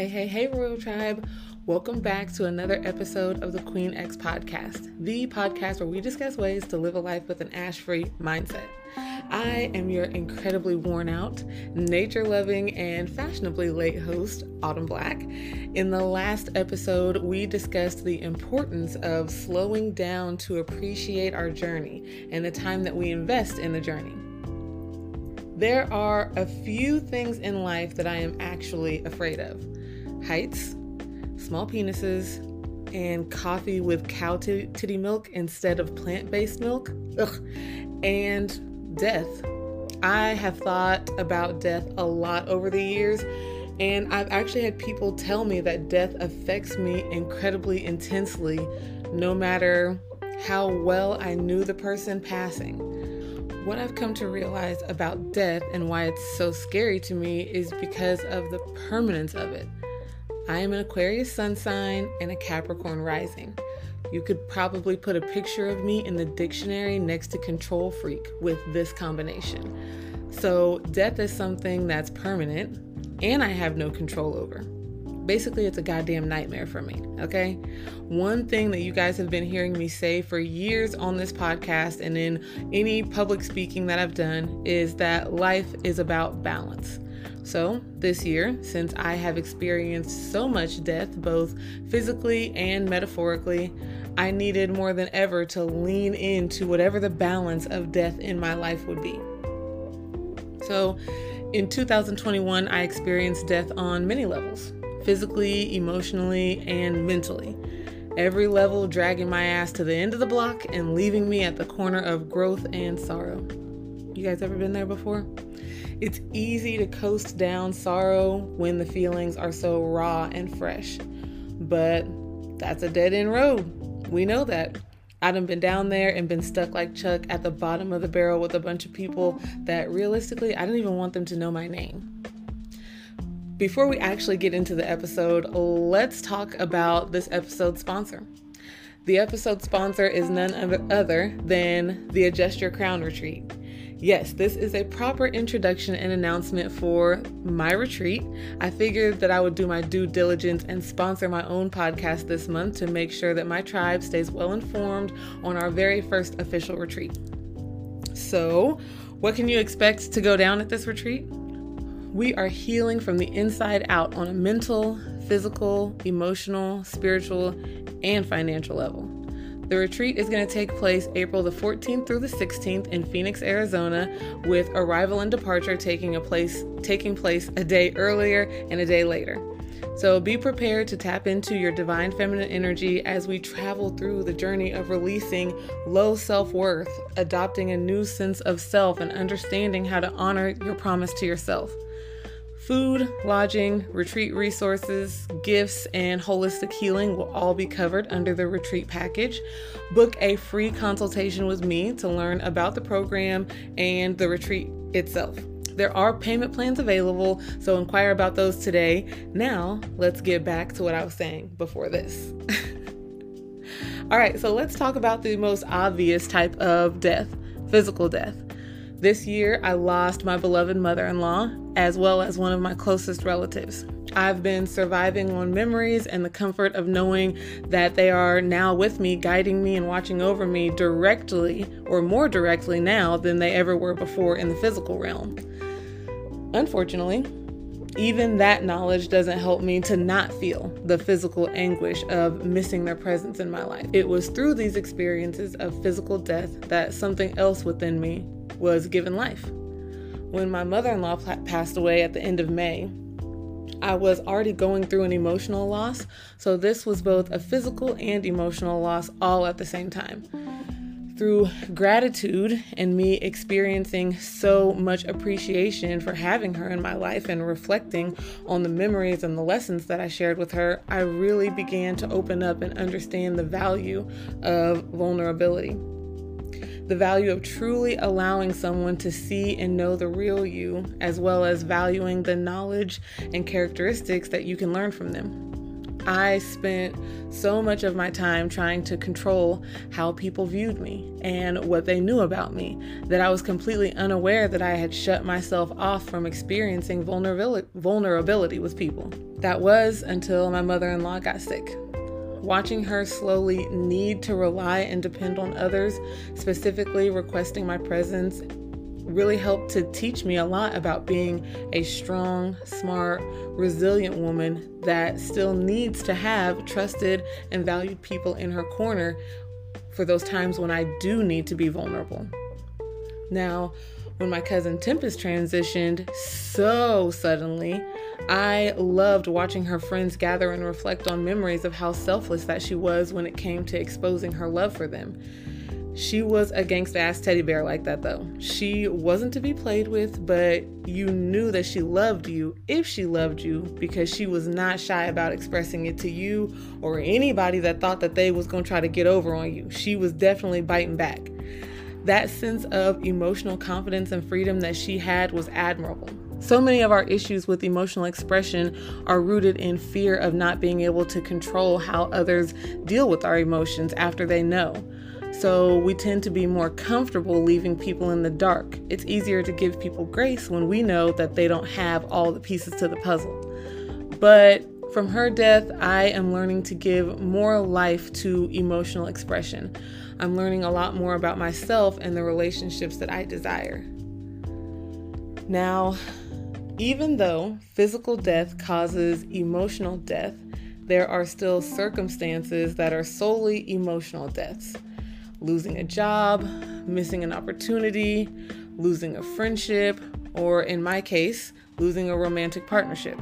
Hey, hey, hey, Royal Tribe. Welcome back to another episode of the Queen X Podcast, the podcast where we discuss ways to live a life with an ash free mindset. I am your incredibly worn out, nature loving, and fashionably late host, Autumn Black. In the last episode, we discussed the importance of slowing down to appreciate our journey and the time that we invest in the journey. There are a few things in life that I am actually afraid of heights, small penises, and coffee with cow t- titty milk instead of plant based milk, Ugh. and death. I have thought about death a lot over the years, and I've actually had people tell me that death affects me incredibly intensely, no matter how well I knew the person passing. What I've come to realize about death and why it's so scary to me is because of the permanence of it. I am an Aquarius sun sign and a Capricorn rising. You could probably put a picture of me in the dictionary next to control freak with this combination. So, death is something that's permanent and I have no control over. Basically, it's a goddamn nightmare for me, okay? One thing that you guys have been hearing me say for years on this podcast and in any public speaking that I've done is that life is about balance. So, this year, since I have experienced so much death, both physically and metaphorically, I needed more than ever to lean into whatever the balance of death in my life would be. So, in 2021, I experienced death on many levels physically, emotionally, and mentally. Every level dragging my ass to the end of the block and leaving me at the corner of growth and sorrow. You guys ever been there before? It's easy to coast down sorrow when the feelings are so raw and fresh, but that's a dead end road. We know that. Have been down there and been stuck like Chuck at the bottom of the barrel with a bunch of people that realistically I didn't even want them to know my name. Before we actually get into the episode, let's talk about this episode's sponsor. The episode sponsor is none other than the Adjust Your Crown Retreat. Yes, this is a proper introduction and announcement for my retreat. I figured that I would do my due diligence and sponsor my own podcast this month to make sure that my tribe stays well informed on our very first official retreat. So, what can you expect to go down at this retreat? We are healing from the inside out on a mental, physical, emotional, spiritual, and financial level. The retreat is going to take place April the 14th through the 16th in Phoenix, Arizona, with arrival and departure taking a place taking place a day earlier and a day later. So be prepared to tap into your divine feminine energy as we travel through the journey of releasing low self-worth, adopting a new sense of self and understanding how to honor your promise to yourself. Food, lodging, retreat resources, gifts, and holistic healing will all be covered under the retreat package. Book a free consultation with me to learn about the program and the retreat itself. There are payment plans available, so inquire about those today. Now, let's get back to what I was saying before this. All right, so let's talk about the most obvious type of death physical death. This year, I lost my beloved mother in law, as well as one of my closest relatives. I've been surviving on memories and the comfort of knowing that they are now with me, guiding me and watching over me directly, or more directly now than they ever were before in the physical realm. Unfortunately, even that knowledge doesn't help me to not feel the physical anguish of missing their presence in my life. It was through these experiences of physical death that something else within me was given life. When my mother in law passed away at the end of May, I was already going through an emotional loss, so this was both a physical and emotional loss all at the same time. Through gratitude and me experiencing so much appreciation for having her in my life and reflecting on the memories and the lessons that I shared with her, I really began to open up and understand the value of vulnerability the value of truly allowing someone to see and know the real you, as well as valuing the knowledge and characteristics that you can learn from them. I spent so much of my time trying to control how people viewed me and what they knew about me that I was completely unaware that I had shut myself off from experiencing vulnerability, with people. That was until my mother in law got sick. Watching her slowly need to rely and depend on others, specifically requesting my presence really helped to teach me a lot about being a strong, smart, resilient woman that still needs to have trusted and valued people in her corner for those times when I do need to be vulnerable. Now, when my cousin Tempest transitioned so suddenly, I loved watching her friends gather and reflect on memories of how selfless that she was when it came to exposing her love for them. She was a gangsta ass teddy bear like that, though. She wasn't to be played with, but you knew that she loved you if she loved you because she was not shy about expressing it to you or anybody that thought that they was going to try to get over on you. She was definitely biting back. That sense of emotional confidence and freedom that she had was admirable. So many of our issues with emotional expression are rooted in fear of not being able to control how others deal with our emotions after they know. So we tend to be more comfortable leaving people in the dark. It's easier to give people grace when we know that they don't have all the pieces to the puzzle. But from her death, I am learning to give more life to emotional expression. I'm learning a lot more about myself and the relationships that I desire. Now, even though physical death causes emotional death, there are still circumstances that are solely emotional deaths losing a job, missing an opportunity, losing a friendship, or in my case, losing a romantic partnership.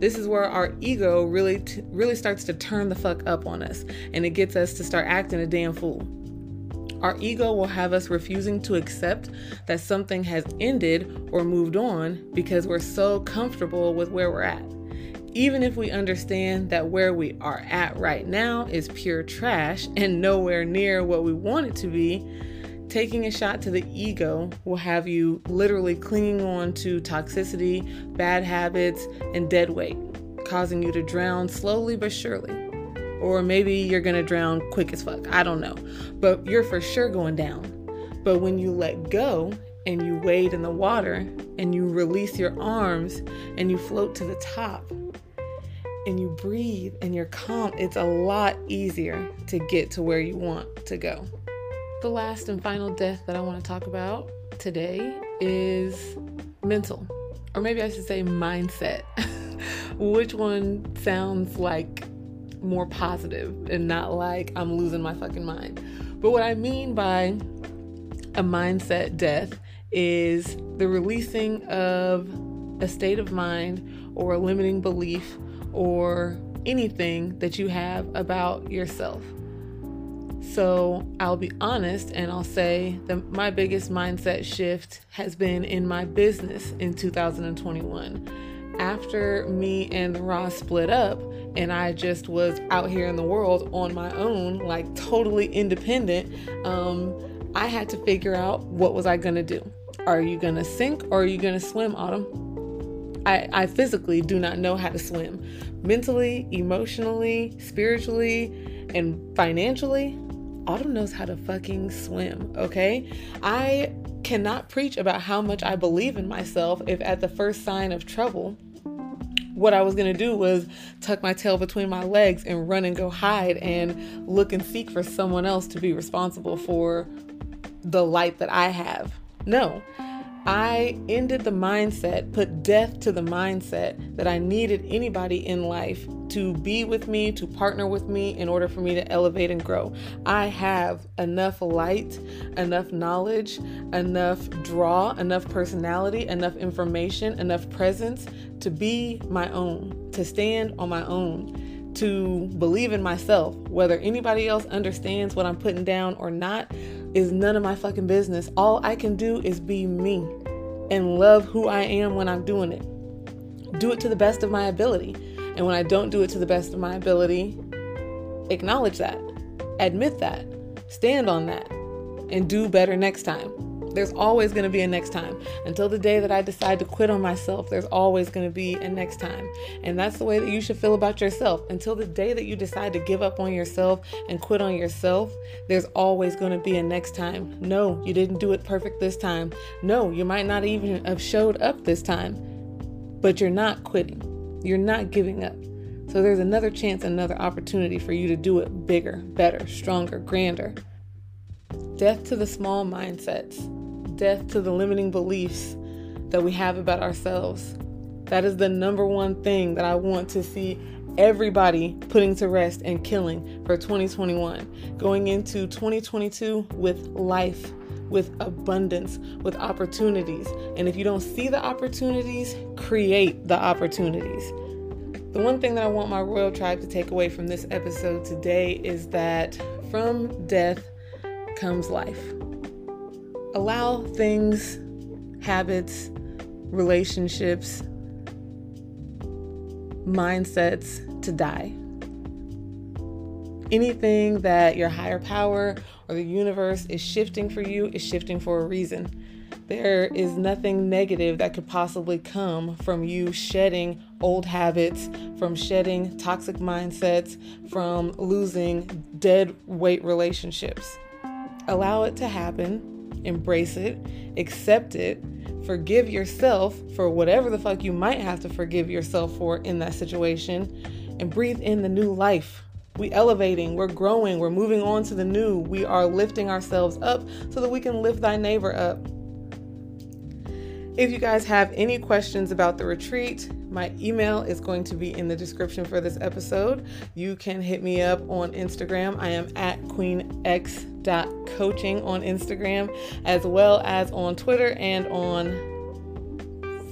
This is where our ego really t- really starts to turn the fuck up on us and it gets us to start acting a damn fool. Our ego will have us refusing to accept that something has ended or moved on because we're so comfortable with where we're at. Even if we understand that where we are at right now is pure trash and nowhere near what we want it to be, taking a shot to the ego will have you literally clinging on to toxicity, bad habits, and dead weight, causing you to drown slowly but surely. Or maybe you're gonna drown quick as fuck. I don't know. But you're for sure going down. But when you let go and you wade in the water and you release your arms and you float to the top, and you breathe and you're calm, it's a lot easier to get to where you want to go. The last and final death that I want to talk about today is mental, or maybe I should say mindset. Which one sounds like more positive and not like I'm losing my fucking mind? But what I mean by a mindset death is the releasing of a state of mind or a limiting belief or anything that you have about yourself. So I'll be honest and I'll say that my biggest mindset shift has been in my business in 2021. After me and Ross split up, and I just was out here in the world on my own, like totally independent, um, I had to figure out what was I gonna do. Are you gonna sink or are you gonna swim, Autumn? I, I physically do not know how to swim. Mentally, emotionally, spiritually, and financially, Autumn knows how to fucking swim, okay? I cannot preach about how much I believe in myself if at the first sign of trouble, what I was gonna do was tuck my tail between my legs and run and go hide and look and seek for someone else to be responsible for the light that I have. No, I ended the mindset, put death to the mindset that I needed anybody in life to be with me, to partner with me in order for me to elevate and grow. I have enough light, enough knowledge, enough draw, enough personality, enough information, enough presence to be my own, to stand on my own, to believe in myself. Whether anybody else understands what I'm putting down or not is none of my fucking business. All I can do is be me and love who I am when I'm doing it. Do it to the best of my ability. And when I don't do it to the best of my ability, acknowledge that, admit that, stand on that, and do better next time. There's always going to be a next time. Until the day that I decide to quit on myself, there's always going to be a next time. And that's the way that you should feel about yourself. Until the day that you decide to give up on yourself and quit on yourself, there's always going to be a next time. No, you didn't do it perfect this time. No, you might not even have showed up this time, but you're not quitting. You're not giving up. So there's another chance, another opportunity for you to do it bigger, better, stronger, grander. Death to the small mindsets, death to the limiting beliefs that we have about ourselves. That is the number one thing that I want to see everybody putting to rest and killing for 2021. Going into 2022 with life, with abundance, with opportunities. And if you don't see the opportunities, create the opportunities. The one thing that I want my royal tribe to take away from this episode today is that from death comes life. Allow things, habits, relationships, mindsets to die. Anything that your higher power or the universe is shifting for you is shifting for a reason. There is nothing negative that could possibly come from you shedding old habits, from shedding toxic mindsets, from losing dead weight relationships. Allow it to happen, embrace it, accept it, forgive yourself for whatever the fuck you might have to forgive yourself for in that situation, and breathe in the new life. We elevating, we're growing, we're moving on to the new. We are lifting ourselves up so that we can lift thy neighbor up. If you guys have any questions about the retreat, my email is going to be in the description for this episode. You can hit me up on Instagram. I am at queenx.coaching on Instagram, as well as on Twitter and on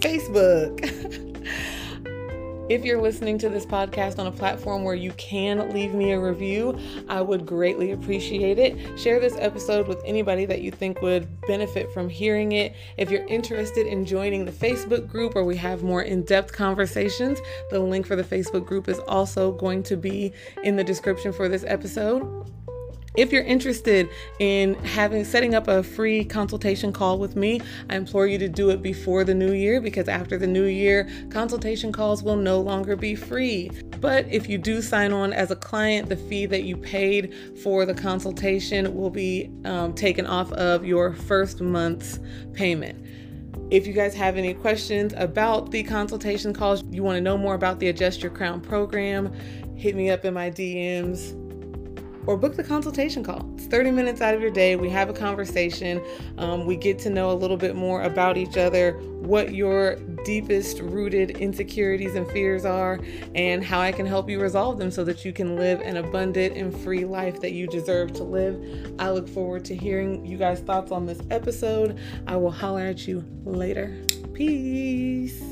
Facebook. If you're listening to this podcast on a platform where you can leave me a review, I would greatly appreciate it. Share this episode with anybody that you think would benefit from hearing it. If you're interested in joining the Facebook group where we have more in depth conversations, the link for the Facebook group is also going to be in the description for this episode. If you're interested in having setting up a free consultation call with me, I implore you to do it before the new year because after the new year, consultation calls will no longer be free. But if you do sign on as a client, the fee that you paid for the consultation will be um, taken off of your first month's payment. If you guys have any questions about the consultation calls, you want to know more about the Adjust Your Crown program, hit me up in my DMs or book the consultation call. It's 30 minutes out of your day. We have a conversation. Um, we get to know a little bit more about each other, what your deepest rooted insecurities and fears are, and how I can help you resolve them so that you can live an abundant and free life that you deserve to live. I look forward to hearing you guys' thoughts on this episode. I will holler at you later. Peace.